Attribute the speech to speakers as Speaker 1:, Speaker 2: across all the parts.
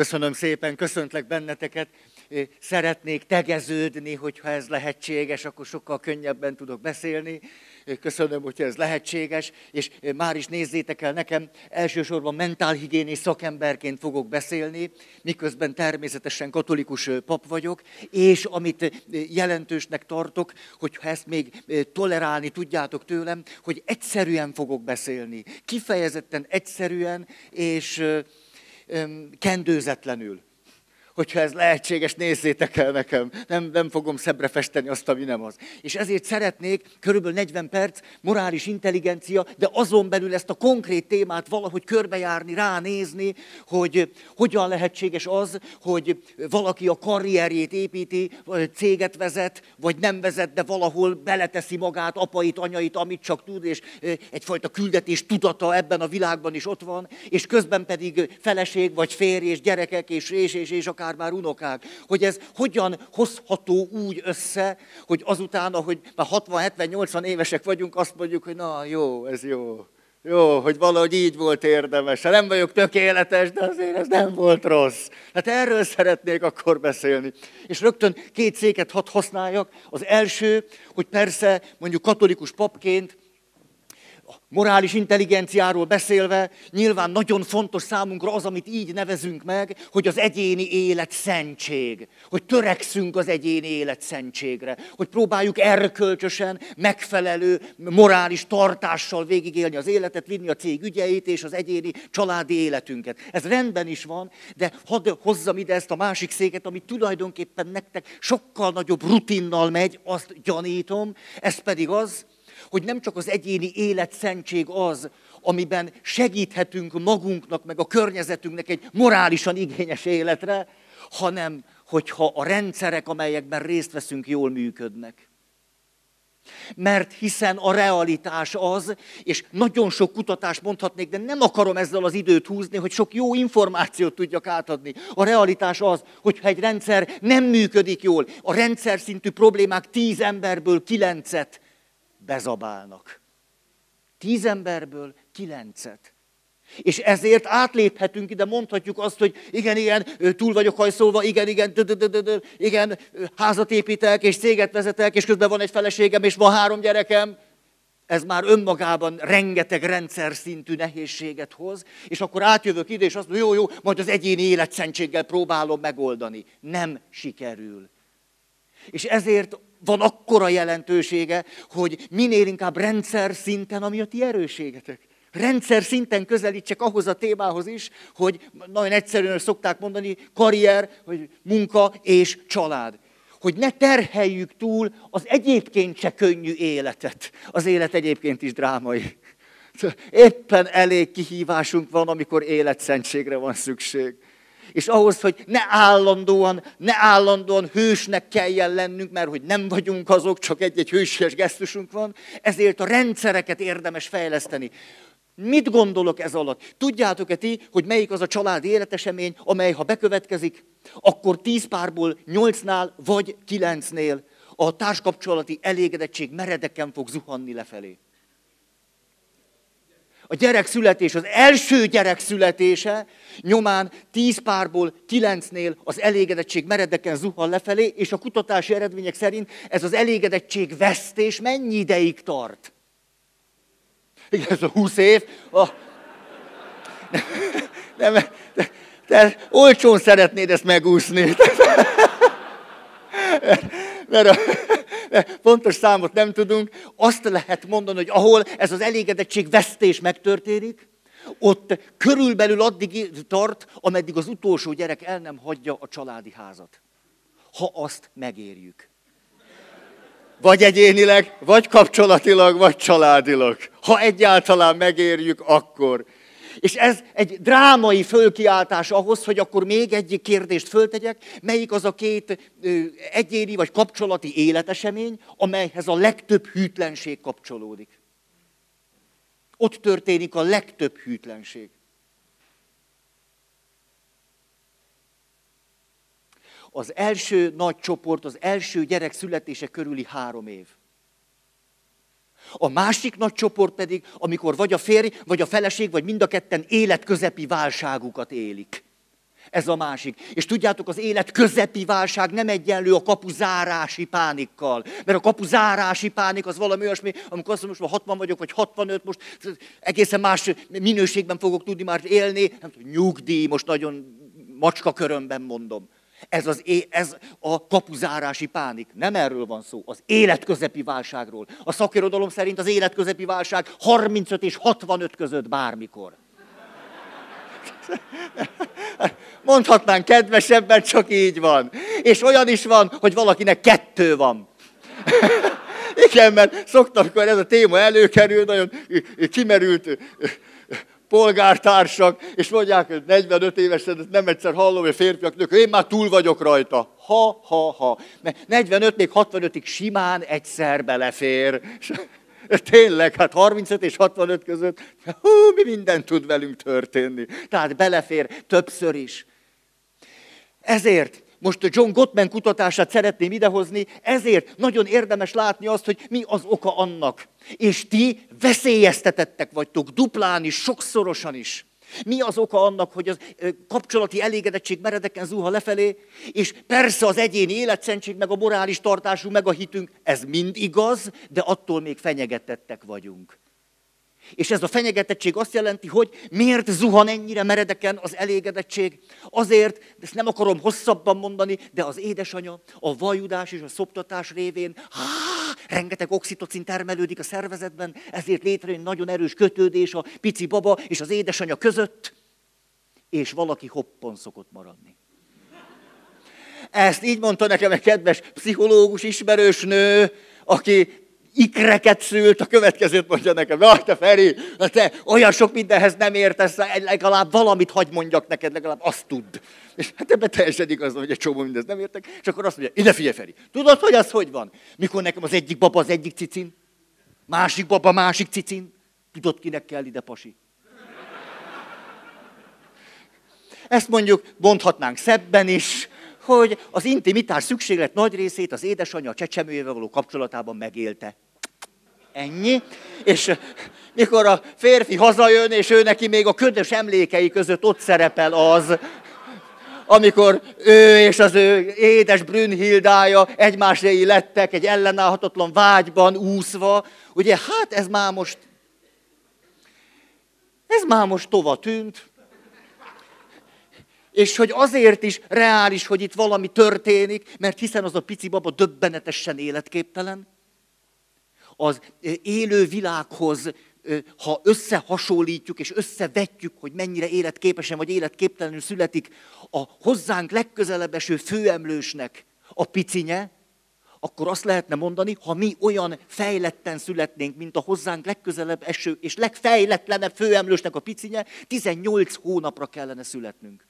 Speaker 1: Köszönöm szépen, köszöntlek benneteket. Szeretnék tegeződni, hogyha ez lehetséges, akkor sokkal könnyebben tudok beszélni. Köszönöm, hogyha ez lehetséges, és már is nézzétek el nekem, elsősorban mentálhigiénés szakemberként fogok beszélni, miközben természetesen katolikus pap vagyok, és amit jelentősnek tartok, hogyha ezt még tolerálni tudjátok tőlem, hogy egyszerűen fogok beszélni. Kifejezetten egyszerűen, és kendőzetlenül. Hogyha ez lehetséges, nézzétek el nekem. Nem, nem fogom szebbre festeni azt, ami nem az. És ezért szeretnék körülbelül 40 perc morális intelligencia, de azon belül ezt a konkrét témát valahogy körbejárni, ránézni, hogy hogyan lehetséges az, hogy valaki a karrierjét építi, vagy céget vezet, vagy nem vezet, de valahol beleteszi magát, apait, anyait, amit csak tud, és egyfajta küldetés tudata ebben a világban is ott van, és közben pedig feleség, vagy férj, és gyerekek, és és, és, és akár már unokák, hogy ez hogyan hozható úgy össze, hogy azután, ahogy már 60-70-80 évesek vagyunk, azt mondjuk, hogy na jó, ez jó. Jó, hogy valahogy így volt érdemes. Nem vagyok tökéletes, de azért ez nem volt rossz. Hát erről szeretnék akkor beszélni. És rögtön két széket hadd használjak. Az első, hogy persze mondjuk katolikus papként morális intelligenciáról beszélve, nyilván nagyon fontos számunkra az, amit így nevezünk meg, hogy az egyéni élet szentség. Hogy törekszünk az egyéni élet szentségre. Hogy próbáljuk erkölcsösen, megfelelő, morális tartással végigélni az életet, vinni a cég ügyeit és az egyéni családi életünket. Ez rendben is van, de hadd hozzam ide ezt a másik széket, ami tulajdonképpen nektek sokkal nagyobb rutinnal megy, azt gyanítom. Ez pedig az, hogy nem csak az egyéni életszentség az, amiben segíthetünk magunknak, meg a környezetünknek egy morálisan igényes életre, hanem hogyha a rendszerek, amelyekben részt veszünk, jól működnek. Mert hiszen a realitás az, és nagyon sok kutatást mondhatnék, de nem akarom ezzel az időt húzni, hogy sok jó információt tudjak átadni. A realitás az, hogyha egy rendszer nem működik jól, a rendszer szintű problémák tíz emberből kilencet bezabálnak. Tíz emberből kilencet. És ezért átléphetünk ide, mondhatjuk azt, hogy igen, igen, túl vagyok hajszolva, igen, igen, igen, házat építek, és céget vezetek, és közben van egy feleségem, és van három gyerekem. Ez már önmagában rengeteg rendszer szintű nehézséget hoz, és akkor átjövök ide, és azt mondom, jó, jó, majd az egyéni életszentséggel próbálom megoldani. Nem sikerül. És ezért van akkora jelentősége, hogy minél inkább rendszer szinten, ami a ti erőségetek. Rendszer szinten közelítsek ahhoz a témához is, hogy nagyon egyszerűen szokták mondani, karrier, hogy munka és család. Hogy ne terheljük túl az egyébként se könnyű életet. Az élet egyébként is drámai. Éppen elég kihívásunk van, amikor életszentségre van szükség és ahhoz, hogy ne állandóan, ne állandóan hősnek kelljen lennünk, mert hogy nem vagyunk azok, csak egy-egy hősies gesztusunk van, ezért a rendszereket érdemes fejleszteni. Mit gondolok ez alatt? Tudjátok-e ti, hogy melyik az a családi életesemény, amely ha bekövetkezik, akkor tíz párból nyolcnál vagy kilencnél a társkapcsolati elégedettség meredeken fog zuhanni lefelé a gyerek születés, az első gyerek születése nyomán tíz párból kilencnél az elégedettség meredeken zuhan lefelé, és a kutatási eredmények szerint ez az elégedettség vesztés mennyi ideig tart? Igen, ez a húsz év. A... Nem, nem, de, de olcsón szeretnéd ezt megúszni. Mert a, pontos számot nem tudunk, azt lehet mondani, hogy ahol ez az elégedettség vesztés megtörténik, ott körülbelül addig tart, ameddig az utolsó gyerek el nem hagyja a családi házat. Ha azt megérjük. Vagy egyénileg, vagy kapcsolatilag, vagy családilag. Ha egyáltalán megérjük, akkor. És ez egy drámai fölkiáltás ahhoz, hogy akkor még egy kérdést föltegyek, melyik az a két egyéni vagy kapcsolati életesemény, amelyhez a legtöbb hűtlenség kapcsolódik. Ott történik a legtöbb hűtlenség. Az első nagy csoport, az első gyerek születése körüli három év. A másik nagy csoport pedig, amikor vagy a férj, vagy a feleség, vagy mind a ketten életközepi válságukat élik. Ez a másik. És tudjátok, az élet közepi válság nem egyenlő a kapuzárási pánikkal. Mert a kapuzárási pánik az valami olyasmi, amikor azt mondom, most 60 vagyok, vagy 65, most egészen más minőségben fogok tudni már élni. Nem tudom, nyugdíj, most nagyon macska körömben mondom. Ez, az, ez a kapuzárási pánik. Nem erről van szó, az életközepi válságról. A szakirodalom szerint az életközepi válság 35 és 65 között bármikor. Mondhatnánk kedvesebben, csak így van. És olyan is van, hogy valakinek kettő van. Igen, mert szoktam, amikor ez a téma előkerül, nagyon kimerült polgártársak, és mondják, hogy 45 évesen, nem egyszer hallom, hogy férfiak, nők, én már túl vagyok rajta. Ha, ha, ha. Mert 45 még 65-ig simán egyszer belefér. Tényleg, hát 35 és 65 között, hú, mi minden tud velünk történni. Tehát belefér többször is. Ezért most John Gottman kutatását szeretném idehozni, ezért nagyon érdemes látni azt, hogy mi az oka annak. És ti veszélyeztetettek vagytok, duplán is, sokszorosan is. Mi az oka annak, hogy az kapcsolati elégedettség meredeken zuha lefelé, és persze az egyéni életszentség, meg a morális tartású, meg a hitünk, ez mind igaz, de attól még fenyegetettek vagyunk. És ez a fenyegetettség azt jelenti, hogy miért zuhan ennyire meredeken az elégedettség? Azért, ezt nem akarom hosszabban mondani, de az édesanya, a vajudás és a szoptatás révén, há, rengeteg oxitocin termelődik a szervezetben, ezért létrejön nagyon erős kötődés a pici baba és az édesanya között, és valaki hoppon szokott maradni. Ezt így mondta nekem egy kedves pszichológus ismerős nő, aki ikreket szült, a következőt mondja nekem, na te Feri, te olyan sok mindenhez nem értesz, legalább valamit hagy mondjak neked, legalább azt tudd. És hát ebben teljesen igaz, hogy egy csomó mindez nem értek, és akkor azt mondja, ide figyelj Feri, tudod, hogy az hogy van? Mikor nekem az egyik baba az egyik cicin, másik baba másik cicin, tudod, kinek kell ide pasi? Ezt mondjuk mondhatnánk szebben is, hogy az intimitás szükséglet nagy részét az édesanyja a csecsemőjével való kapcsolatában megélte. Ennyi. És mikor a férfi hazajön, és ő neki még a ködös emlékei között ott szerepel az, amikor ő és az ő édes Brünnhildája egymásréi lettek egy ellenállhatatlan vágyban úszva, ugye hát ez már most, ez már most tova tűnt, és hogy azért is reális, hogy itt valami történik, mert hiszen az a pici baba döbbenetesen életképtelen. Az élő világhoz, ha összehasonlítjuk és összevetjük, hogy mennyire életképesen vagy életképtelenül születik a hozzánk legközelebb eső főemlősnek a picinye, akkor azt lehetne mondani, ha mi olyan fejletten születnénk, mint a hozzánk legközelebb eső és legfejletlenebb főemlősnek a picinye, 18 hónapra kellene születnünk.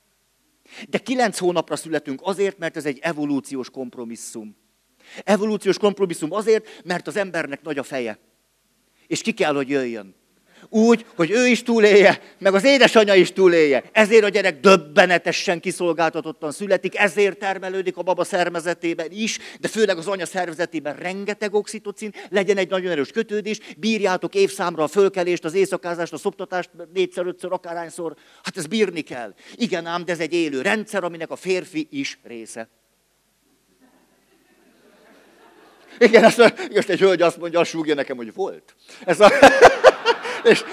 Speaker 1: De kilenc hónapra születünk azért, mert ez egy evolúciós kompromisszum. Evolúciós kompromisszum azért, mert az embernek nagy a feje. És ki kell, hogy jöjjön. Úgy, hogy ő is túlélje, meg az édesanyja is túlélje. Ezért a gyerek döbbenetesen kiszolgáltatottan születik, ezért termelődik a baba szervezetében is, de főleg az anya szervezetében rengeteg oxitocin, legyen egy nagyon erős kötődés, bírjátok évszámra a fölkelést, az éjszakázást, a szoptatást négyszer, ötször, akárhányszor. Hát ez bírni kell. Igen ám, de ez egy élő rendszer, aminek a férfi is része. Igen, azt, azt egy hölgy azt mondja, azt súgja nekem, hogy volt. Ez a... És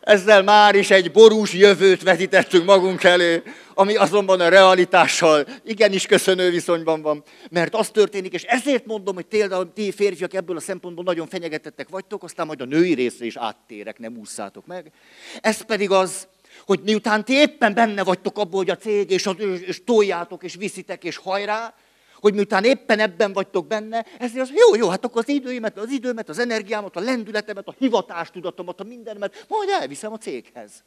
Speaker 1: ezzel már is egy borús jövőt vetítettünk magunk elé, ami azonban a realitással igenis köszönő viszonyban van. Mert az történik, és ezért mondom, hogy például ti férfiak ebből a szempontból nagyon fenyegetettek vagytok, aztán majd a női részre is áttérek, nem ússzátok meg. Ez pedig az, hogy miután ti éppen benne vagytok abból, hogy a cég, és, és toljátok, és viszitek, és hajrá, hogy miután éppen ebben vagytok benne, ezért az, jó, jó, hát akkor az időimet, az időmet, az energiámat, a lendületemet, a hivatástudatomat, a mindenemet, majd elviszem a céghez.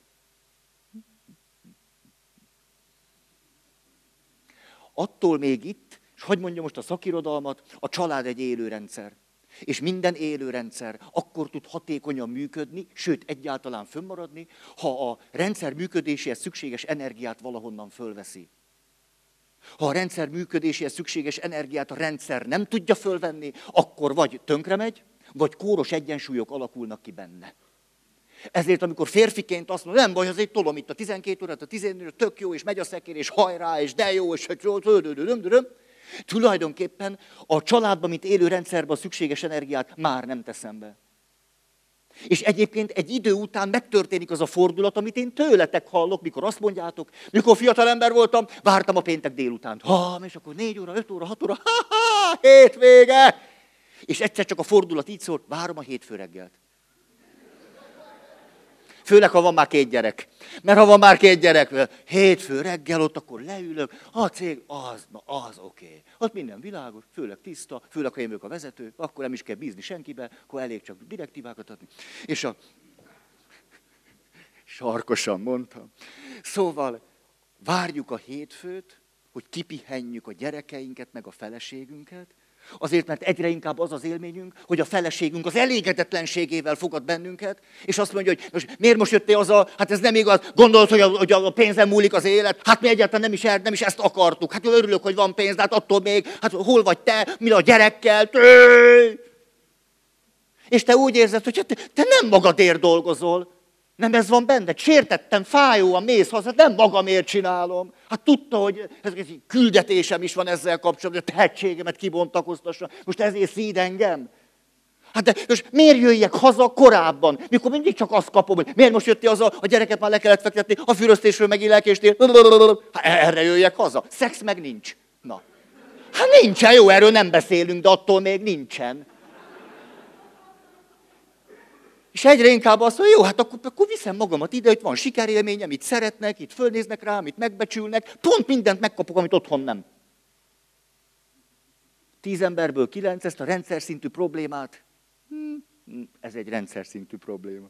Speaker 1: Attól még itt, és hogy mondja most a szakirodalmat, a család egy élő rendszer. És minden élő rendszer akkor tud hatékonyan működni, sőt egyáltalán fönnmaradni, ha a rendszer működéséhez szükséges energiát valahonnan fölveszi. Ha a rendszer működéséhez szükséges energiát a rendszer nem tudja fölvenni, akkor vagy tönkre megy, vagy kóros egyensúlyok alakulnak ki benne. Ezért, amikor férfiként azt mondja, nem baj, azért tolom itt a 12 órát, a 14 órát, tök jó, és megy a szekér, és hajrá, és de jó, és tulajdonképpen a családban, mint élő rendszerben a szükséges energiát már nem teszem be. És egyébként egy idő után megtörténik az a fordulat, amit én tőletek hallok, mikor azt mondjátok, mikor fiatal ember voltam, vártam a péntek délután. Ha, és akkor négy óra, öt óra, hat óra, ha, ha, hétvége! És egyszer csak a fordulat így szólt, várom a hétfő reggelt. Főleg, ha van már két gyerek. Mert ha van már két gyerek, hétfő reggel ott, akkor leülök, a cég, az, na az oké. Okay. Ott minden világos, főleg tiszta, főleg, ha én vagyok a vezető, akkor nem is kell bízni senkibe, akkor elég csak direktívákat adni. És a... Sarkosan mondtam. Szóval várjuk a hétfőt, hogy kipihenjük a gyerekeinket, meg a feleségünket, Azért, mert egyre inkább az az élményünk, hogy a feleségünk az elégedetlenségével fogad bennünket, és azt mondja, hogy most miért most jöttél az a, hát ez nem igaz, gondolod, hogy a, hogy a pénzem múlik az élet, hát mi egyáltalán nem is, nem is ezt akartuk, hát örülök, hogy van pénz, de hát attól még, hát hol vagy te, mi a gyerekkel, tőj! És te úgy érzed, hogy te, te nem magadért dolgozol, nem ez van benne? Sértettem, fájóan mész haza, nem magamért csinálom. Hát tudta, hogy ez egy küldetésem is van ezzel kapcsolatban, hogy a tehetségemet kibontakoztassa. Most ezért szíd engem? Hát de most miért jöjjek haza korábban, mikor mindig csak azt kapom, hogy miért most jöttél haza, a gyereket már le kellett fektetni, a füröztésről megint lelkéstél, hát erre jöjjek haza. Szex meg nincs. Na. Hát nincsen, jó, erről nem beszélünk, de attól még nincsen. És egyre inkább azt mondja, jó, hát akkor, akkor viszem magamat ide, itt van sikerélményem, itt szeretnek, itt fölnéznek rám, itt megbecsülnek, pont mindent megkapok, amit otthon nem. Tíz emberből kilenc ezt a rendszer szintű problémát, hmm, ez egy rendszer szintű probléma.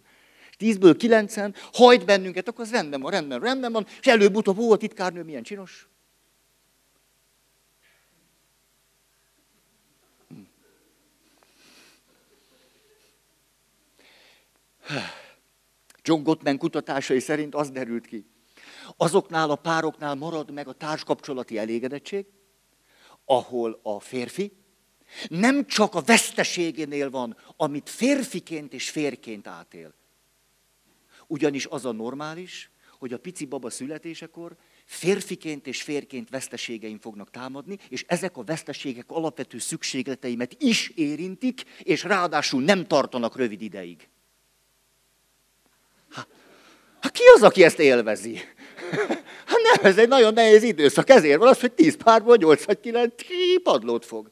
Speaker 1: Tízből kilencen hajt bennünket, akkor az rendben van, rendben, rendben van, és előbb-utóbb, ó, a titkárnő milyen csinos. John Gottman kutatásai szerint az derült ki, azoknál a pároknál marad meg a társkapcsolati elégedettség, ahol a férfi nem csak a veszteségénél van, amit férfiként és férként átél. Ugyanis az a normális, hogy a pici baba születésekor férfiként és férként veszteségeim fognak támadni, és ezek a veszteségek alapvető szükségleteimet is érintik, és ráadásul nem tartanak rövid ideig. Hát ki az, aki ezt élvezi? Hát nem, ez egy nagyon nehéz időszak. Ezért van az, hogy tíz párból nyolc vagy kilenc padlót fog.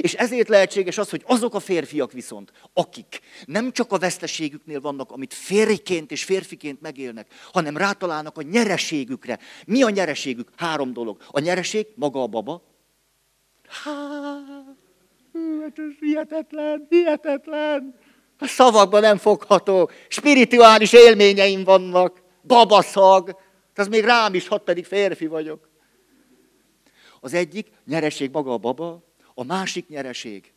Speaker 1: És ezért lehetséges az, hogy azok a férfiak viszont, akik nem csak a veszteségüknél vannak, amit férjként és férfiként megélnek, hanem rátalálnak a nyereségükre. Mi a nyereségük? Három dolog. A nyereség maga a baba. Há, hát ez hihetetlen, hihetetlen. A szavakban nem fogható. Spirituális élményeim vannak. Babaszag. Az még rám is hat, pedig férfi vagyok. Az egyik nyereség maga a baba, a másik nyereség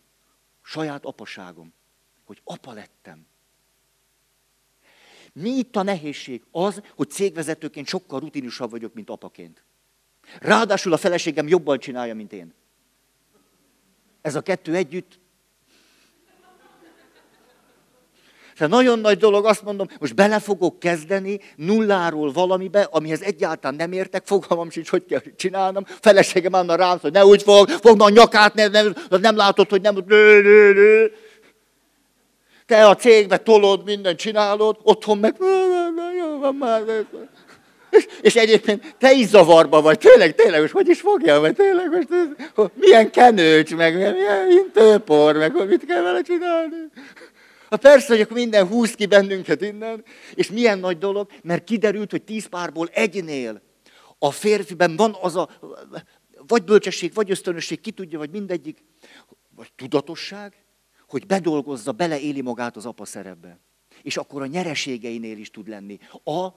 Speaker 1: saját apaságom. Hogy apa lettem. Mi itt a nehézség? Az, hogy cégvezetőként sokkal rutinosabb vagyok, mint apaként. Ráadásul a feleségem jobban csinálja, mint én. Ez a kettő együtt Tehát nagyon nagy dolog, azt mondom, most bele fogok kezdeni nulláról valamibe, amihez egyáltalán nem értek, fogalmam sincs, hogy kell csinálnom. Feleségem annak rám, hogy ne úgy fog, fogd a nyakát, nem, nem, nem látod, hogy nem... Nő. Te a cégbe tolod, mindent csinálod, otthon meg... Már. És egyébként te is zavarba vagy, tényleg, tényleg, most hogy is fogja, vagy tényleg, most milyen kenőcs, meg milyen intőpor, meg mit kell vele csinálni. Ha persze, hogy akkor minden húz ki bennünket innen, és milyen nagy dolog, mert kiderült, hogy tíz párból egynél a férfiben van az a, vagy bölcsesség, vagy ösztönösség, ki tudja, vagy mindegyik, vagy tudatosság, hogy bedolgozza, beleéli magát az apa szerepbe. És akkor a nyereségeinél is tud lenni. A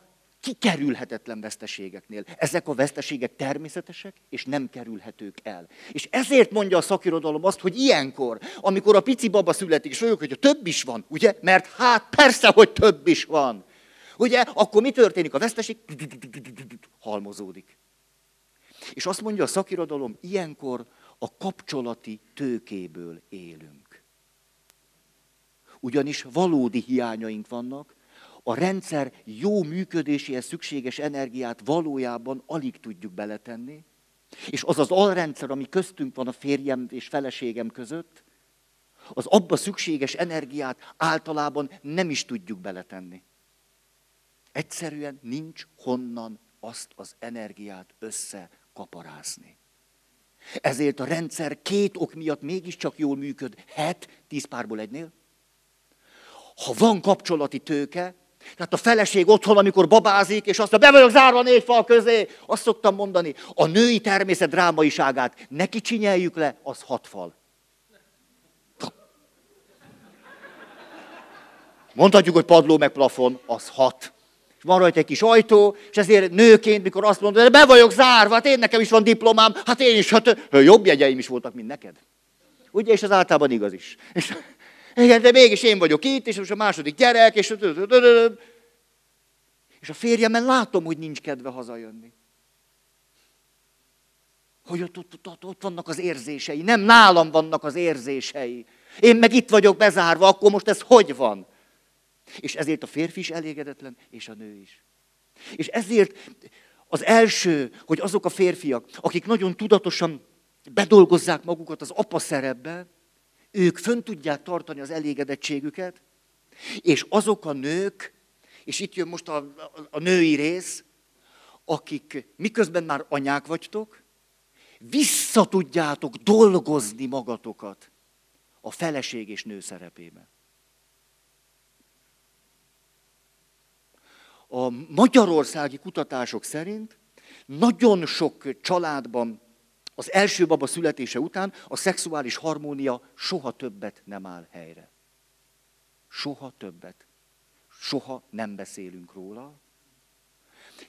Speaker 1: kikerülhetetlen veszteségeknél. Ezek a veszteségek természetesek, és nem kerülhetők el. És ezért mondja a szakirodalom azt, hogy ilyenkor, amikor a pici baba születik, és olyan, hogy több is van, ugye? Mert hát persze, hogy több is van. Ugye? Akkor mi történik? A veszteség halmozódik. És azt mondja a szakirodalom, ilyenkor a kapcsolati tőkéből élünk. Ugyanis valódi hiányaink vannak, a rendszer jó működéséhez szükséges energiát valójában alig tudjuk beletenni, és az az alrendszer, ami köztünk van a férjem és feleségem között, az abba szükséges energiát általában nem is tudjuk beletenni. Egyszerűen nincs honnan azt az energiát összekaparászni. Ezért a rendszer két ok miatt mégiscsak jól működhet, tíz párból egynél. Ha van kapcsolati tőke, tehát a feleség otthon, amikor babázik, és azt mondja, be vagyok zárva négy fal közé, azt szoktam mondani, a női természet drámaiságát ne kicsinyeljük le, az hat fal. Mondhatjuk, hogy padló meg plafon, az hat. És van rajta egy kis ajtó, és ezért nőként, mikor azt mondod, hogy be vagyok zárva, hát én nekem is van diplomám, hát én is, hát jobb jegyeim is voltak, mint neked. Ugye, és az általában igaz is. És, igen, de mégis én vagyok itt, és most a második gyerek, és... És a férjemen látom, hogy nincs kedve hazajönni. Hogy ott, ott, ott, ott vannak az érzései. Nem nálam vannak az érzései. Én meg itt vagyok bezárva, akkor most ez hogy van? És ezért a férfi is elégedetlen, és a nő is. És ezért az első, hogy azok a férfiak, akik nagyon tudatosan bedolgozzák magukat az apa szerepbe, ők fönn tudják tartani az elégedettségüket, és azok a nők, és itt jön most a, a, a női rész, akik miközben már anyák vagytok, vissza tudjátok dolgozni magatokat a feleség és nő szerepébe. A magyarországi kutatások szerint nagyon sok családban az első baba születése után a szexuális harmónia soha többet nem áll helyre. Soha többet. Soha nem beszélünk róla.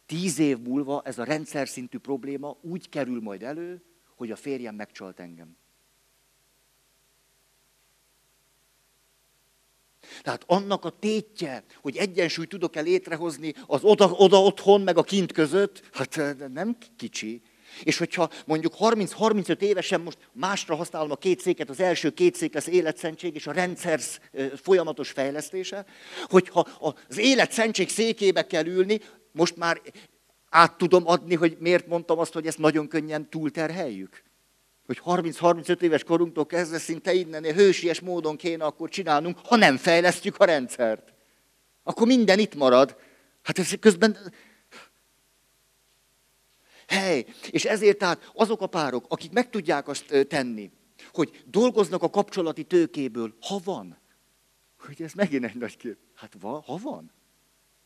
Speaker 1: Tíz év múlva ez a rendszer szintű probléma úgy kerül majd elő, hogy a férjem megcsalt engem. Tehát annak a tétje, hogy egyensúlyt tudok-e létrehozni az oda-otthon, meg a kint között, hát eh, nem kicsi. És hogyha mondjuk 30-35 évesen most másra használom a két széket, az első két szék lesz életszentség és a rendszer folyamatos fejlesztése, hogyha az életszentség székébe kell ülni, most már át tudom adni, hogy miért mondtam azt, hogy ezt nagyon könnyen túlterheljük hogy 30-35 éves korunktól kezdve szinte innen hősies módon kéne akkor csinálnunk, ha nem fejlesztjük a rendszert. Akkor minden itt marad. Hát ez közben... Hely, és ezért tehát azok a párok, akik meg tudják azt tenni, hogy dolgoznak a kapcsolati tőkéből, ha van. Hogy ez megint egy nagy kérdés. Hát va, ha van.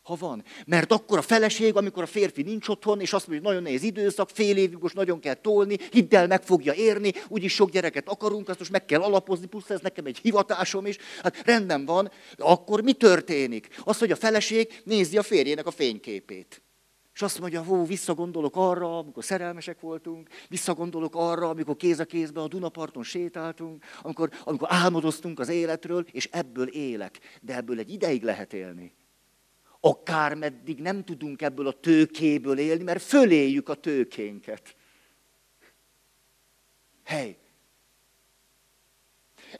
Speaker 1: Ha van. Mert akkor a feleség, amikor a férfi nincs otthon, és azt mondja, hogy nagyon nehéz időszak, fél évig most nagyon kell tolni, hidd el, meg fogja érni, úgyis sok gyereket akarunk, azt most meg kell alapozni, plusz ez nekem egy hivatásom is. Hát rendben van, akkor mi történik? Az, hogy a feleség nézi a férjének a fényképét. És azt mondja, hú, visszagondolok arra, amikor szerelmesek voltunk, visszagondolok arra, amikor kéz a kézbe a Dunaparton sétáltunk, amikor, amikor álmodoztunk az életről, és ebből élek. De ebből egy ideig lehet élni akármeddig nem tudunk ebből a tőkéből élni, mert föléljük a tőkénket. Hely!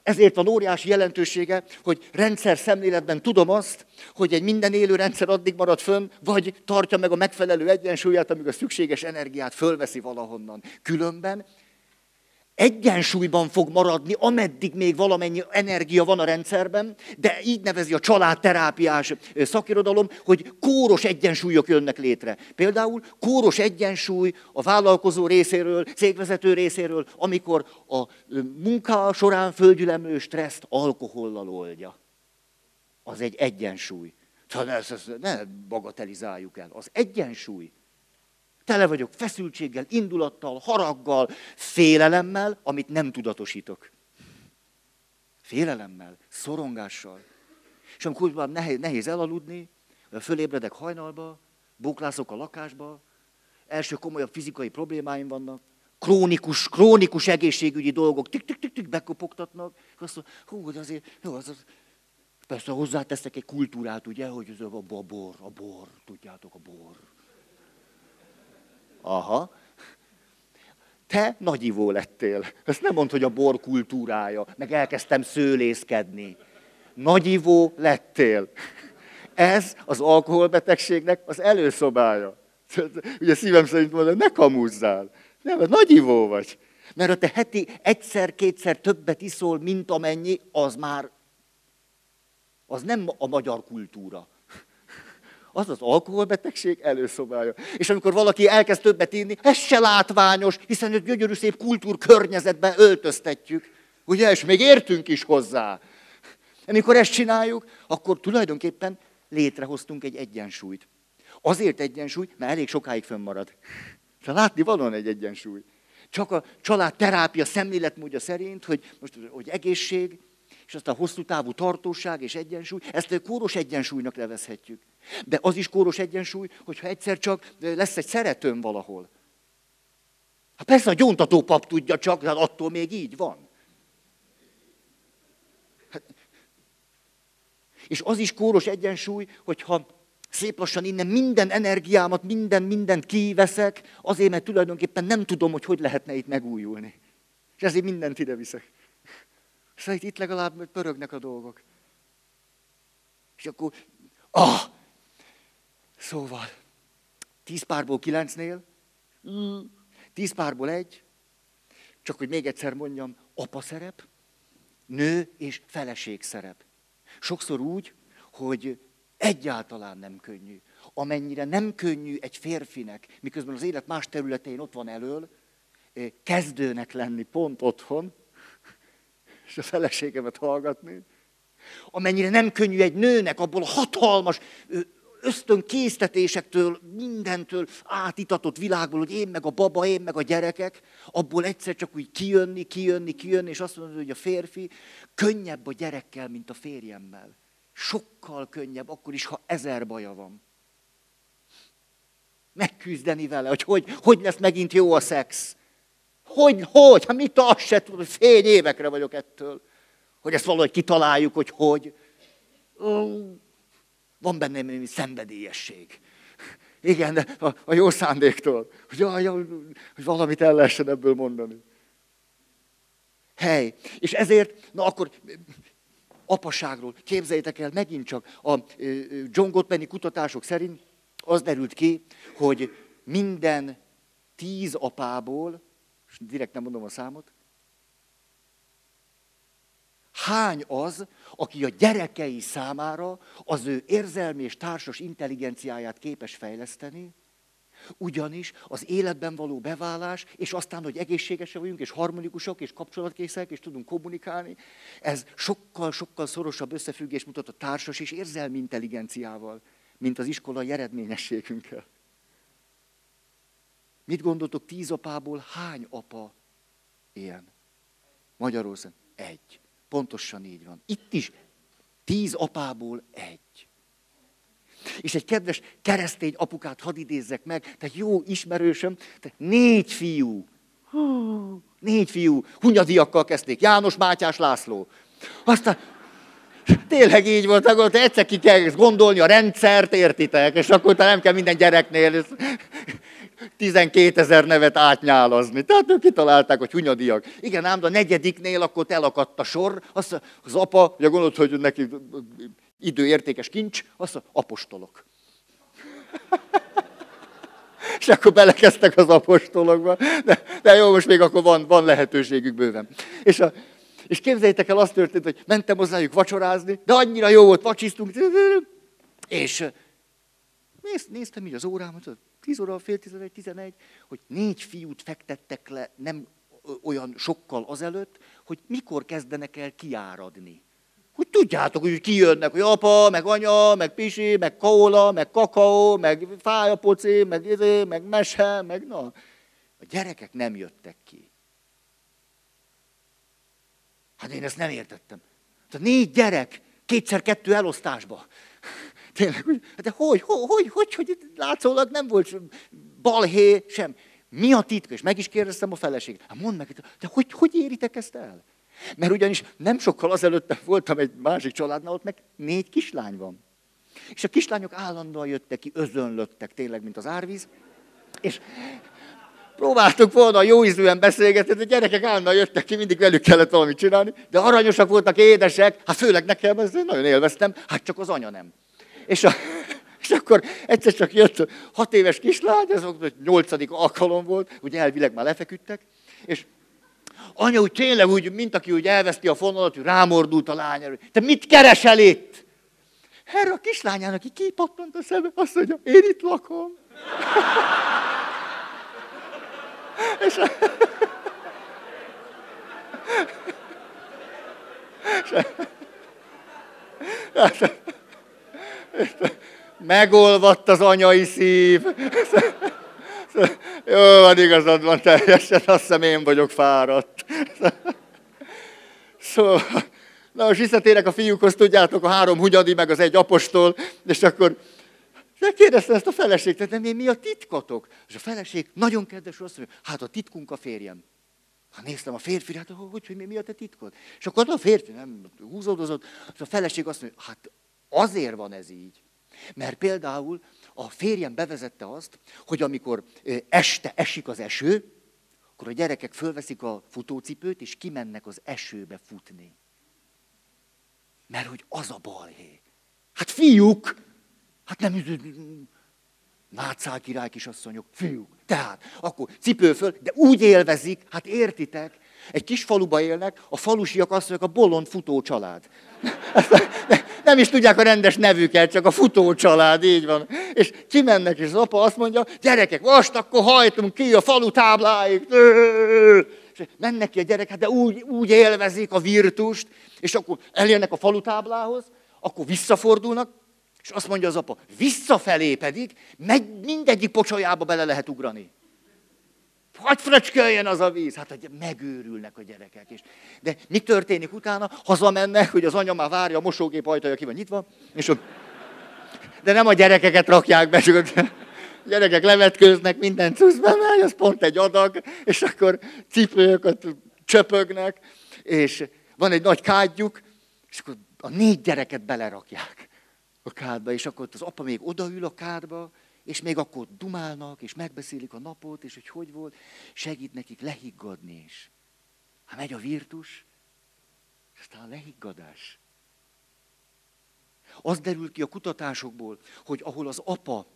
Speaker 1: Ezért van óriási jelentősége, hogy rendszer szemléletben tudom azt, hogy egy minden élő rendszer addig marad fönn, vagy tartja meg a megfelelő egyensúlyát, amíg a szükséges energiát fölveszi valahonnan. Különben egyensúlyban fog maradni, ameddig még valamennyi energia van a rendszerben, de így nevezi a családterápiás szakirodalom, hogy kóros egyensúlyok jönnek létre. Például kóros egyensúly a vállalkozó részéről, cégvezető részéről, amikor a munka során földgyülemlő stresszt alkohollal oldja. Az egy egyensúly. Tehát ne bagatelizáljuk el. Az egyensúly Tele vagyok feszültséggel, indulattal, haraggal, félelemmel, amit nem tudatosítok. Félelemmel, szorongással. És amikor már nehéz, nehéz elaludni, fölébredek hajnalba, bóklászok a lakásba, első komolyabb fizikai problémáim vannak, krónikus, krónikus egészségügyi dolgok tik-tik-tik bekopogtatnak, azt mondom, hú, de azért, jó, az, az, persze hozzáteszek egy kultúrát, ugye, hogy ez a, a bor, a bor, tudjátok, a bor. Aha. Te nagyivó lettél. Ezt nem mondd, hogy a bor kultúrája, meg elkezdtem szőlészkedni. Nagyivó lettél. Ez az alkoholbetegségnek az előszobája. Ugye szívem szerint mondom, ne kamuzzál. Nem, nagy ivó vagy. Mert ha te heti egyszer-kétszer többet iszol, mint amennyi, az már, az nem a magyar kultúra. Az az alkoholbetegség előszobája. És amikor valaki elkezd többet inni, ez se látványos, hiszen őt gyönyörű szép kultúrkörnyezetben öltöztetjük. Ugye, és még értünk is hozzá. Amikor ezt csináljuk, akkor tulajdonképpen létrehoztunk egy egyensúlyt. Azért egyensúly, mert elég sokáig fönnmarad. Tehát látni valóan egy egyensúly. Csak a család terápia szemléletmódja szerint, hogy most hogy egészség, és azt a hosszú távú tartóság és egyensúly, ezt a kóros egyensúlynak nevezhetjük. De az is kóros egyensúly, hogyha egyszer csak lesz egy szeretőm valahol. Hát persze a gyóntató pap tudja csak, de attól még így van. Hát, és az is kóros egyensúly, hogyha szép lassan innen minden energiámat, minden, mindent kiveszek, azért, mert tulajdonképpen nem tudom, hogy hogy lehetne itt megújulni. És ezért mindent ide viszek. Szóval itt legalább pörögnek a dolgok. És akkor, ah, szóval, tíz párból kilencnél, mm, tíz párból egy, csak hogy még egyszer mondjam, apa szerep, nő és feleség szerep. Sokszor úgy, hogy egyáltalán nem könnyű. Amennyire nem könnyű egy férfinek, miközben az élet más területein ott van elől, eh, kezdőnek lenni pont otthon, és a feleségemet hallgatni. Amennyire nem könnyű egy nőnek abból a hatalmas ösztön késztetésektől, mindentől átitatott világból, hogy én meg a baba, én meg a gyerekek, abból egyszer csak úgy kijönni, kijönni, kijönni, és azt mondod, hogy a férfi könnyebb a gyerekkel, mint a férjemmel. Sokkal könnyebb, akkor is, ha ezer baja van. Megküzdeni vele, hogy hogy, hogy lesz megint jó a szex. Hogy, hogy? Hát mit azt se tudom, fény évekre vagyok ettől. Hogy ezt valahogy kitaláljuk, hogy hogy. Van bennem egy szenvedélyesség. Igen, de a, a jó szándéktól. Hogy, jaj, hogy valamit el lehessen ebből mondani. Hely. És ezért, na akkor apaságról képzeljétek el, megint csak a John Gottmani kutatások szerint az derült ki, hogy minden tíz apából és direkt nem mondom a számot, hány az, aki a gyerekei számára az ő érzelmi és társas intelligenciáját képes fejleszteni, ugyanis az életben való beválás, és aztán, hogy egészségesek vagyunk, és harmonikusak, és kapcsolatkészek, és tudunk kommunikálni, ez sokkal-sokkal szorosabb összefüggés mutat a társas és érzelmi intelligenciával, mint az iskolai eredményességünkkel. Mit gondoltok, tíz apából hány apa ilyen? Magyarországon egy. Pontosan így van. Itt is tíz apából egy. És egy kedves keresztény apukát hadd idézzek meg, tehát jó ismerősöm, tehát négy fiú, négy fiú, hunyadiakkal kezdték, János, Mátyás, László. Aztán tényleg így volt, akkor egyszer ki kell gondolni a rendszert, értitek, és akkor nem kell minden gyereknél 12 ezer nevet átnyálazni. Tehát ők kitalálták, hogy hunyadiak. Igen, ám, de a negyediknél akkor elakadt a sor. Azt az apa, ugye gondolod, hogy neki időértékes kincs, azt az apostolok. És akkor belekezdtek az apostolokba. De, de jó, most még akkor van, van lehetőségük bőven. És, a, és képzeljétek el, azt történt, hogy mentem hozzájuk vacsorázni, de annyira jó volt, vacsisztunk, és néz, néztem így az órámat, 10 óra, fél 11, 11, hogy négy fiút fektettek le nem olyan sokkal azelőtt, hogy mikor kezdenek el kiáradni. Hogy tudjátok, hogy kijönnek, hogy apa, meg anya, meg pisi, meg kóla, meg kakaó, meg fájapoci, meg izé, meg mese, meg na. A gyerekek nem jöttek ki. Hát én ezt nem értettem. Tehát négy gyerek, kétszer kettő elosztásba. Tényleg, de hogy, hogy, hogy, hogy, hogy látszólag nem volt balhé, sem. Mi a titka? És meg is kérdeztem a feleséget. Hát mondd meg, de hogy, hogy éritek ezt el? Mert ugyanis nem sokkal azelőtt voltam egy másik családnál, ott meg négy kislány van. És a kislányok állandóan jöttek ki, özönlöttek tényleg, mint az árvíz. És próbáltuk volna jó ízűen beszélgetni, de gyerekek állandóan jöttek ki, mindig velük kellett valamit csinálni. De aranyosak voltak, édesek, hát főleg nekem, ezt nagyon élveztem, hát csak az anya nem. És, a, és akkor egyszer csak jött hat éves kislány, ez a nyolcadik alkalom volt, ugye elvileg már lefeküdtek, és anya úgy tényleg úgy, mint aki úgy elveszti a fonalat, hogy rámordult a lány Te mit keresel itt? Erre a kislányának ki kipattant a szeme, azt mondja, én itt lakom. és, a... Megolvadt az anyai szív. Jó, van igazad van teljesen, azt hiszem én vagyok fáradt. Szóval, na most visszatérek a fiúkhoz, tudjátok, a három hunyadi, meg az egy apostol, és akkor kérdezte ezt a feleséget, nem mi a titkotok? És a feleség nagyon kedves, azt mondja, hát a titkunk a férjem. Ha néztem a férfi, hát hogy, hogy mi, mi a te titkod? És akkor a férfi nem húzódozott, és a feleség azt mondja, hát azért van ez így. Mert például a férjem bevezette azt, hogy amikor este esik az eső, akkor a gyerekek fölveszik a futócipőt, és kimennek az esőbe futni. Mert hogy az a balhé. Hát fiúk, hát nem Nátszál király kisasszonyok, fiúk. Tehát, akkor cipő föl, de úgy élvezik, hát értitek, egy kis faluba élnek, a falusiak azt mondják, a bolond futó család. Nem is tudják a rendes nevüket, csak a futó család, így van. És kimennek, és az apa azt mondja, gyerekek, most akkor hajtunk ki a falu tábláig. És mennek ki a gyerekek, de úgy, úgy élvezik a virtust, és akkor elérnek a falu táblához, akkor visszafordulnak, és azt mondja az apa, visszafelé pedig megy, mindegyik pocsolyába bele lehet ugrani. Hagy fröcsköljen az a víz. Hát hogy megőrülnek a gyerekek. is. de mi történik utána? Hazamennek, hogy az anya már várja, a mosógép ajtaja ki van nyitva, és ott... De nem a gyerekeket rakják be, csak gyerekek levetkőznek, minden cuszba megy, az pont egy adag, és akkor cipők ott csöpögnek, és van egy nagy kádjuk, és akkor a négy gyereket belerakják a kádba, és akkor az apa még odaül a kádba, és még akkor dumálnak, és megbeszélik a napot, és hogy hogy volt, segít nekik lehiggadni is. Hát megy a virtus, és aztán a lehiggadás. Az derül ki a kutatásokból, hogy ahol az apa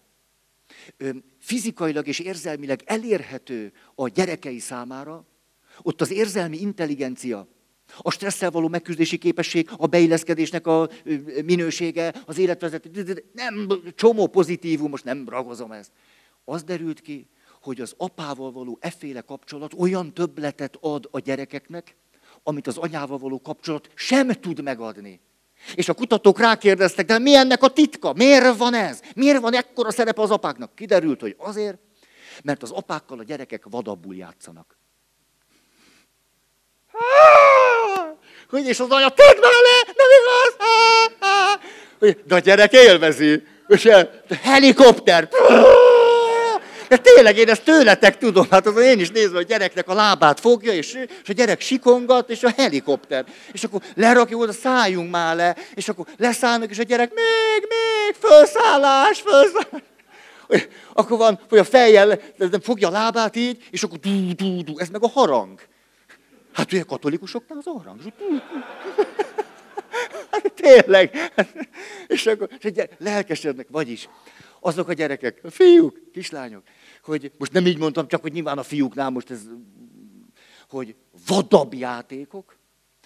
Speaker 1: fizikailag és érzelmileg elérhető a gyerekei számára, ott az érzelmi intelligencia a stresszel való megküzdési képesség, a beilleszkedésnek a minősége, az életvezetés, nem csomó pozitívum, most nem ragozom ezt. Az derült ki, hogy az apával való efféle kapcsolat olyan többletet ad a gyerekeknek, amit az anyával való kapcsolat sem tud megadni. És a kutatók rákérdeztek, de mi ennek a titka? Miért van ez? Miért van ekkora szerep az apáknak? Kiderült, hogy azért, mert az apákkal a gyerekek vadabbul játszanak. Hogy és az anya, tedd bele, nem igaz! De a gyerek élvezi. És helikopter. De tényleg én ezt tőletek tudom, hát az én is nézve, hogy a gyereknek a lábát fogja, és, és a gyerek sikongat, és a helikopter. És akkor lerakja oda, szálljunk már le, és akkor leszállnak, és a gyerek még, még, felszállás, felszállás. Akkor van, hogy a fejjel fogja a lábát így, és akkor dú, dú, dú, ez meg a harang. Hát ugye katolikusoknál az arra. Hát tényleg. És akkor és egy lelkesednek, vagyis azok a gyerekek, a fiúk, kislányok, hogy most nem így mondtam, csak hogy nyilván a fiúknál most ez, hogy vadabb játékok,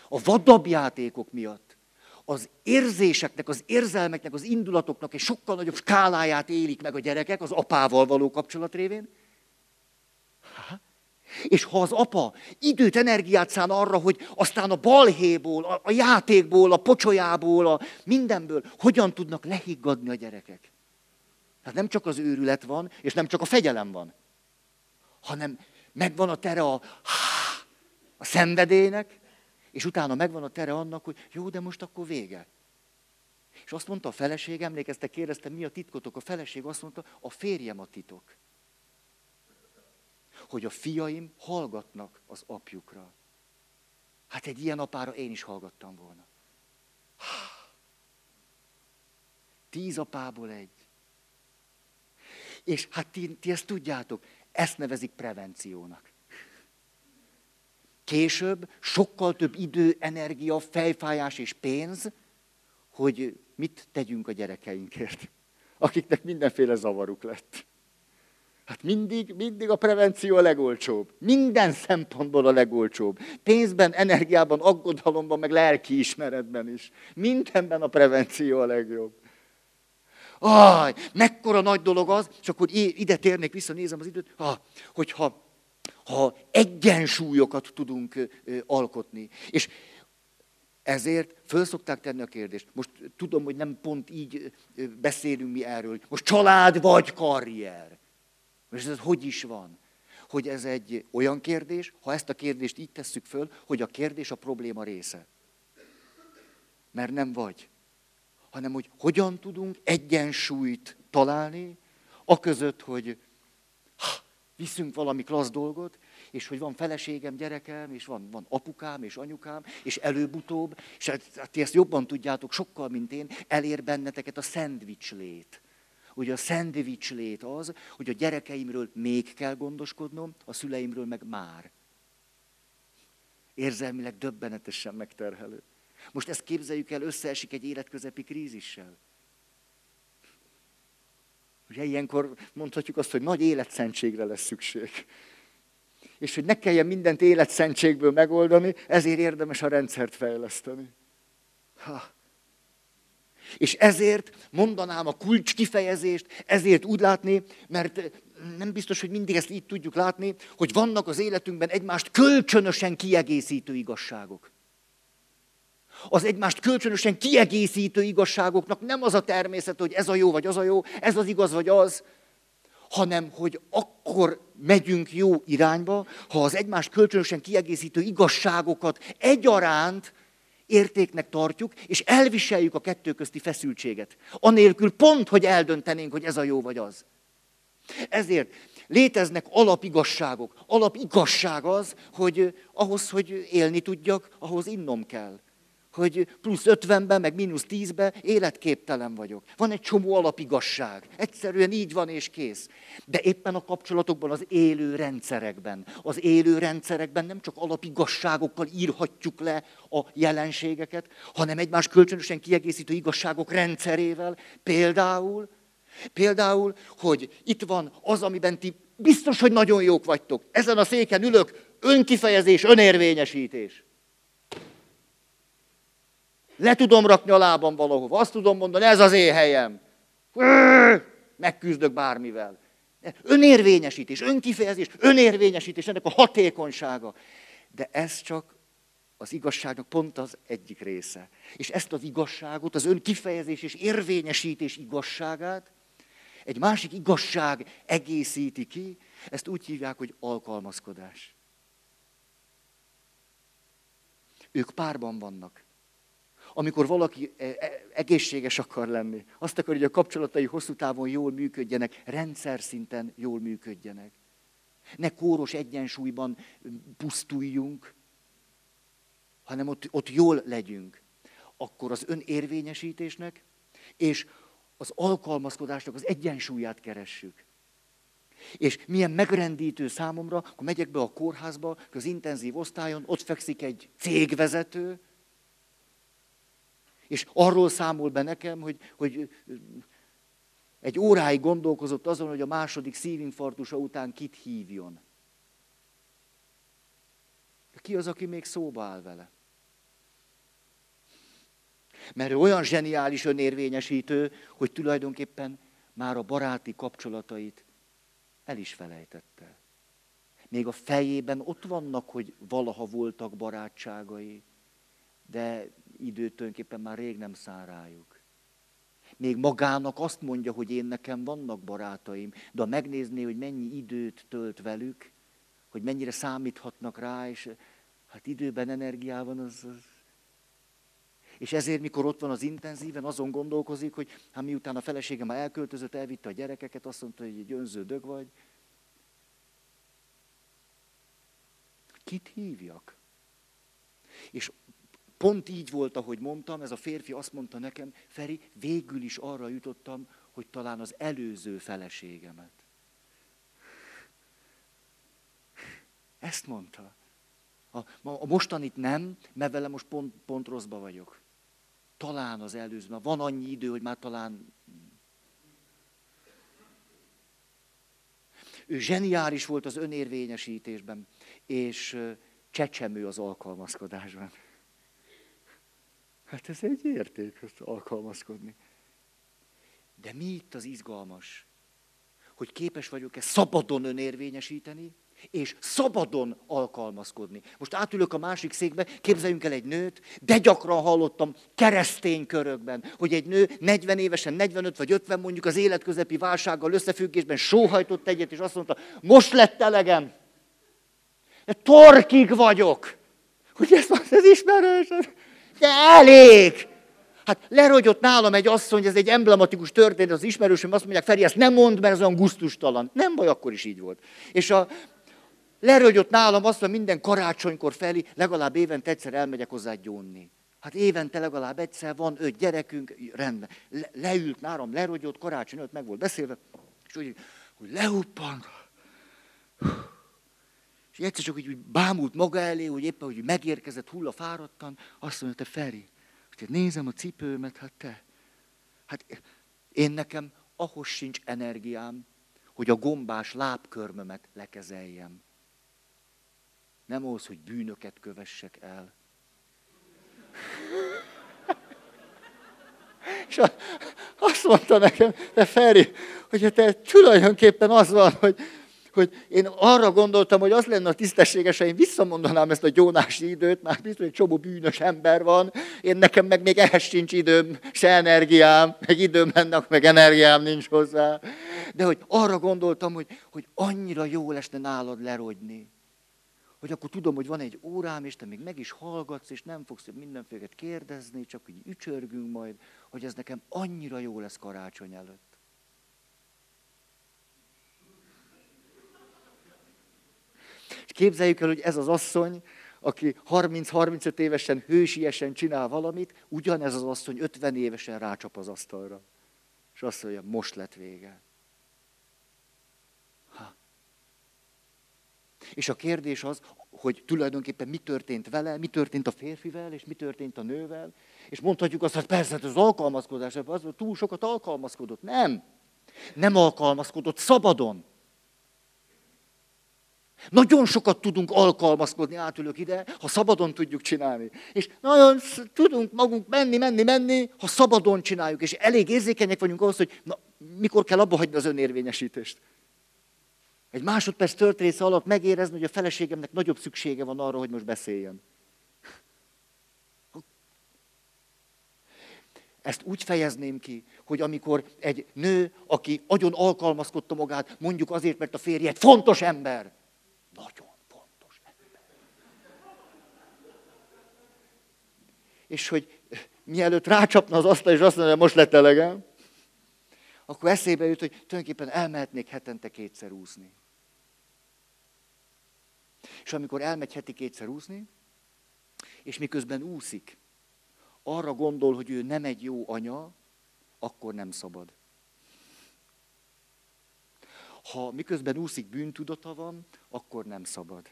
Speaker 1: a vadabb játékok miatt az érzéseknek, az érzelmeknek, az indulatoknak egy sokkal nagyobb skáláját élik meg a gyerekek az apával való kapcsolat révén. És ha az apa időt, energiát szán arra, hogy aztán a balhéból, a, a játékból, a pocsolyából, a mindenből hogyan tudnak lehiggadni a gyerekek. Tehát nem csak az őrület van, és nem csak a fegyelem van, hanem megvan a tere a, a szenvedélynek, és utána megvan a tere annak, hogy jó, de most akkor vége. És azt mondta a feleség, emlékeztek, kérdeztem, mi a titkotok? A feleség azt mondta, a férjem a titok hogy a fiaim hallgatnak az apjukra. Hát egy ilyen apára én is hallgattam volna. Tíz apából egy. És hát ti, ti ezt tudjátok, ezt nevezik prevenciónak. Később sokkal több idő, energia, fejfájás és pénz, hogy mit tegyünk a gyerekeinkért, akiknek mindenféle zavaruk lett. Hát mindig, mindig a prevenció a legolcsóbb. Minden szempontból a legolcsóbb. Pénzben, energiában, aggodalomban, meg lelki ismeretben is. Mindenben a prevenció a legjobb. Aj, mekkora nagy dolog az, és akkor ide térnék vissza, nézem az időt, ha, hogyha ha egyensúlyokat tudunk alkotni. És ezért föl szokták tenni a kérdést. Most tudom, hogy nem pont így beszélünk mi erről. Most család vagy karrier. És ez hogy is van? Hogy ez egy olyan kérdés, ha ezt a kérdést így tesszük föl, hogy a kérdés a probléma része. Mert nem vagy. Hanem, hogy hogyan tudunk egyensúlyt találni, a között, hogy ha, viszünk valami klassz dolgot, és hogy van feleségem, gyerekem, és van, van apukám és anyukám, és előbb-utóbb, és hát, hát ti ezt jobban tudjátok sokkal, mint én, elér benneteket a szendvics Ugye a szendvics lét az, hogy a gyerekeimről még kell gondoskodnom, a szüleimről meg már. Érzelmileg döbbenetesen megterhelő. Most ezt képzeljük el, összeesik egy életközepi krízissel. Ugye ilyenkor mondhatjuk azt, hogy nagy életszentségre lesz szükség. És hogy ne kelljen mindent életszentségből megoldani, ezért érdemes a rendszert fejleszteni. Ha. És ezért mondanám a kulcs kifejezést, ezért úgy látni, mert nem biztos, hogy mindig ezt így tudjuk látni, hogy vannak az életünkben egymást kölcsönösen kiegészítő igazságok. Az egymást kölcsönösen kiegészítő igazságoknak nem az a természet, hogy ez a jó vagy az a jó, ez az igaz vagy az, hanem hogy akkor megyünk jó irányba, ha az egymást kölcsönösen kiegészítő igazságokat egyaránt értéknek tartjuk, és elviseljük a kettő közti feszültséget. Anélkül pont, hogy eldöntenénk, hogy ez a jó vagy az. Ezért léteznek alapigasságok. Alapigazság az, hogy ahhoz, hogy élni tudjak, ahhoz innom kell hogy plusz 50-ben, meg mínusz 10-ben életképtelen vagyok. Van egy csomó alapigasság. Egyszerűen így van és kész. De éppen a kapcsolatokban, az élő rendszerekben, az élő rendszerekben nem csak alapigasságokkal írhatjuk le a jelenségeket, hanem egymás kölcsönösen kiegészítő igazságok rendszerével. Például, például, hogy itt van az, amiben ti biztos, hogy nagyon jók vagytok. Ezen a széken ülök, önkifejezés, önérvényesítés. Le tudom rakni a lábam valahova. Azt tudom mondani, ez az én helyem. Megküzdök bármivel. Önérvényesítés, önkifejezés, önérvényesítés, ennek a hatékonysága. De ez csak az igazságnak pont az egyik része. És ezt az igazságot, az önkifejezés és érvényesítés igazságát egy másik igazság egészíti ki, ezt úgy hívják, hogy alkalmazkodás. Ők párban vannak amikor valaki e, e, egészséges akar lenni. Azt akar, hogy a kapcsolatai hosszú távon jól működjenek, rendszer szinten jól működjenek. Ne kóros egyensúlyban pusztuljunk, hanem ott, ott jól legyünk. Akkor az önérvényesítésnek és az alkalmazkodásnak az egyensúlyát keressük. És milyen megrendítő számomra, akkor megyek be a kórházba, az intenzív osztályon, ott fekszik egy cégvezető, és arról számol be nekem, hogy, hogy egy óráig gondolkozott azon, hogy a második szívinfarktusa után kit hívjon. Ki az, aki még szóba áll vele? Mert ő olyan zseniális önérvényesítő, hogy tulajdonképpen már a baráti kapcsolatait el is felejtette. Még a fejében ott vannak, hogy valaha voltak barátságai, de időt tulajdonképpen már rég nem száll rájuk. Még magának azt mondja, hogy én nekem vannak barátaim, de ha megnézné, hogy mennyi időt tölt velük, hogy mennyire számíthatnak rá, és hát időben, energiában az, az... És ezért, mikor ott van az intenzíven, azon gondolkozik, hogy hát miután a feleségem már elköltözött, elvitte a gyerekeket, azt mondta, hogy egy önző vagy. Kit hívjak? És Pont így volt, ahogy mondtam, ez a férfi azt mondta nekem, Feri, végül is arra jutottam, hogy talán az előző feleségemet. Ezt mondta. A, a mostanit nem, mert vele most pont, pont rosszba vagyok. talán az előző, van annyi idő, hogy már talán Ő zseniális volt az önérvényesítésben, és csecsemő az alkalmazkodásban. Hát ez egy érték, ezt alkalmazkodni. De mi itt az izgalmas? Hogy képes vagyok-e szabadon önérvényesíteni, és szabadon alkalmazkodni. Most átülök a másik székbe, képzeljünk el egy nőt, de gyakran hallottam keresztény körökben, hogy egy nő 40 évesen, 45 vagy 50 mondjuk az életközepi válsággal összefüggésben sóhajtott egyet, és azt mondta, most lett elegem. De torkig vagyok. Hogy ez, ez ismerős? De elég! Hát lerogyott nálam egy asszony, ez egy emblematikus történet, az ismerősöm azt mondják, Feri, ezt nem mond, mert ez olyan guztustalan. Nem baj, akkor is így volt. És a, lerögyött nálam azt, hogy minden karácsonykor felé legalább évente egyszer elmegyek hozzá gyónni. Hát évente legalább egyszer van öt gyerekünk, rendben. Le, leült nálam, lerogyott, karácsony előtt meg volt beszélve, és úgy, hogy lehuppant. És egyszer csak úgy, úgy bámult maga elé, hogy éppen, hogy megérkezett hulla fáradtan, azt mondja, te Feri, hogy nézem a cipőmet, hát te, hát én nekem ahhoz sincs energiám, hogy a gombás lábkörmömet lekezeljem. Nem ahhoz, hogy bűnöket kövessek el. És azt mondta nekem, de Feri, hogy te tulajdonképpen az van, hogy, hogy én arra gondoltam, hogy az lenne a tisztességes, ha én visszamondanám ezt a gyónási időt, már biztos, hogy csomó bűnös ember van, én nekem meg még ehhez sincs időm, se energiám, meg időm ennek, meg energiám nincs hozzá. De hogy arra gondoltam, hogy, hogy annyira jó lesne nálad lerogyni hogy akkor tudom, hogy van egy órám, és te még meg is hallgatsz, és nem fogsz mindenféleket kérdezni, csak hogy ücsörgünk majd, hogy ez nekem annyira jó lesz karácsony előtt. Képzeljük el, hogy ez az asszony, aki 30-35 évesen hősiesen csinál valamit, ugyanez az asszony 50 évesen rácsap az asztalra. És azt mondja, most lett vége. És a kérdés az, hogy tulajdonképpen mi történt vele, mi történt a férfivel, és mi történt a nővel. És mondhatjuk azt, hogy persze, hát az alkalmazkodás, az túl sokat alkalmazkodott. Nem. Nem alkalmazkodott szabadon. Nagyon sokat tudunk alkalmazkodni, átülök ide, ha szabadon tudjuk csinálni. És nagyon tudunk magunk menni, menni, menni, ha szabadon csináljuk. És elég érzékenyek vagyunk ahhoz, hogy na, mikor kell abba hagyni az önérvényesítést. Egy másodperc történésze alatt megérezni, hogy a feleségemnek nagyobb szüksége van arra, hogy most beszéljen. Ezt úgy fejezném ki, hogy amikor egy nő, aki agyon alkalmazkodta magát, mondjuk azért, mert a férje egy fontos ember, nagyon fontos ember. És hogy mielőtt rácsapna az asztal, és azt mondja, most lett elegem, akkor eszébe jut, hogy tulajdonképpen elmehetnék hetente kétszer úszni. És amikor elmegy heti kétszer úszni, és miközben úszik, arra gondol, hogy ő nem egy jó anya, akkor nem szabad. Ha miközben úszik bűntudata van, akkor nem szabad.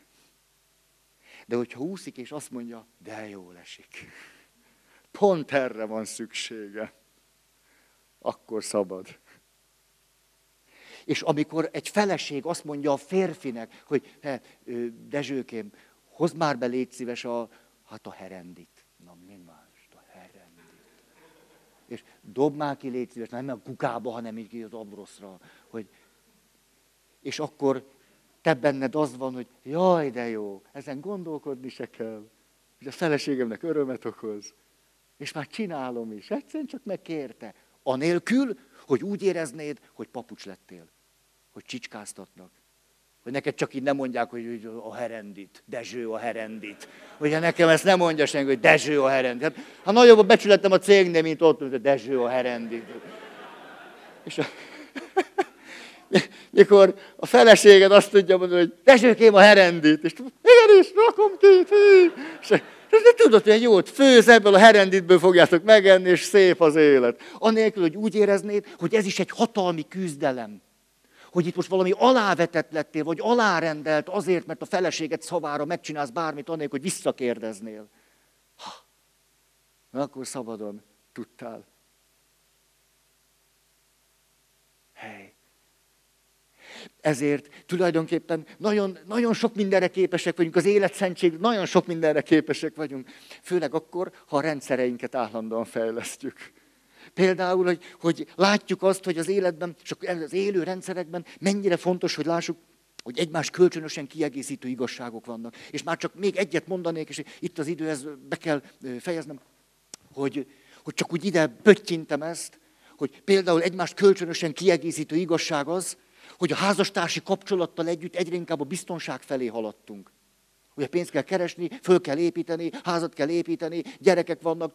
Speaker 1: De hogyha úszik és azt mondja, de jól esik, pont erre van szüksége, akkor szabad. És amikor egy feleség azt mondja a férfinek, hogy he, Dezsőkém, hozd már be, légy szíves a, hát a herendit. Na mi más, a herendit. És dob már ki, légy szíves, nem a kukába, hanem így az abroszra. Hogy... És akkor te benned az van, hogy jaj, de jó, ezen gondolkodni se kell. Hogy a feleségemnek örömet okoz. És már csinálom is. Egyszerűen csak megkérte. Anélkül, hogy úgy éreznéd, hogy papucs lettél hogy csicskáztatnak. Hogy neked csak így nem mondják, hogy a herendit, Dezső a herendit. Hogy nekem ezt nem mondja senki, hogy Dezső a herendit. Hát, ha nagyobb a becsületem a cégnél, mint ott, hogy Dezső a herendit. És a... mikor a feleséged azt tudja mondani, hogy Dezsőkém a herendit, és igenis, rakom ki, és de tudod, hogy egy jót főz, ebből a herenditből fogjátok megenni, és szép az élet. Anélkül, hogy úgy éreznéd, hogy ez is egy hatalmi küzdelem hogy itt most valami alávetett lettél, vagy alárendelt azért, mert a feleséget szavára megcsinálsz bármit, annélkül, hogy visszakérdeznél. Ha. Na, akkor szabadon. tudtál. Hely. Ezért tulajdonképpen nagyon, nagyon sok mindenre képesek vagyunk, az életszentség, nagyon sok mindenre képesek vagyunk. Főleg akkor, ha a rendszereinket állandóan fejlesztjük. Például, hogy, hogy látjuk azt, hogy az életben, csak az élő rendszerekben mennyire fontos, hogy lássuk, hogy egymás kölcsönösen kiegészítő igazságok vannak. És már csak még egyet mondanék, és itt az idő, ez be kell fejeznem, hogy, hogy csak úgy ide pöttyintem ezt, hogy például egymást kölcsönösen kiegészítő igazság az, hogy a házastársi kapcsolattal együtt egyre inkább a biztonság felé haladtunk. Ugye pénzt kell keresni, föl kell építeni, házat kell építeni, gyerekek vannak,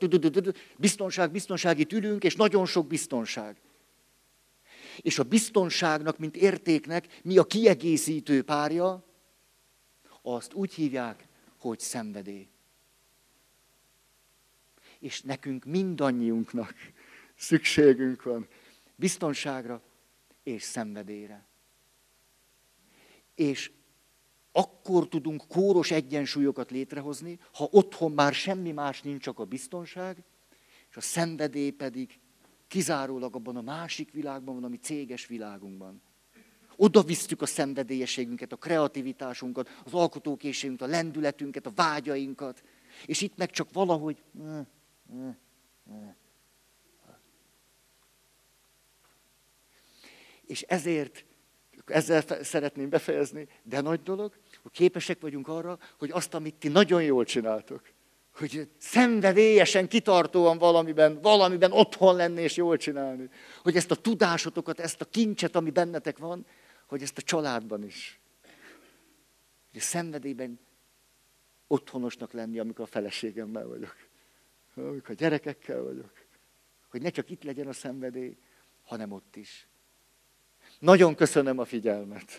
Speaker 1: biztonság, biztonsági ülünk, és nagyon sok biztonság. És a biztonságnak, mint értéknek, mi a kiegészítő párja? Azt úgy hívják, hogy szenvedély. És nekünk mindannyiunknak szükségünk van biztonságra és szenvedélyre. És akkor tudunk kóros egyensúlyokat létrehozni, ha otthon már semmi más nincs, csak a biztonság, és a szenvedély pedig kizárólag abban a másik világban van, ami céges világunkban. Oda visszük a szenvedélyességünket, a kreativitásunkat, az alkotókészségünket, a lendületünket, a vágyainkat, és itt meg csak valahogy... És ezért, ezzel szeretném befejezni, de nagy dolog, hogy képesek vagyunk arra, hogy azt, amit ti nagyon jól csináltok, hogy szenvedélyesen, kitartóan valamiben, valamiben otthon lenni és jól csinálni. Hogy ezt a tudásotokat, ezt a kincset, ami bennetek van, hogy ezt a családban is. Hogy a szenvedélyben otthonosnak lenni, amikor a feleségemmel vagyok. Amikor a gyerekekkel vagyok. Hogy ne csak itt legyen a szenvedély, hanem ott is. Nagyon köszönöm a figyelmet.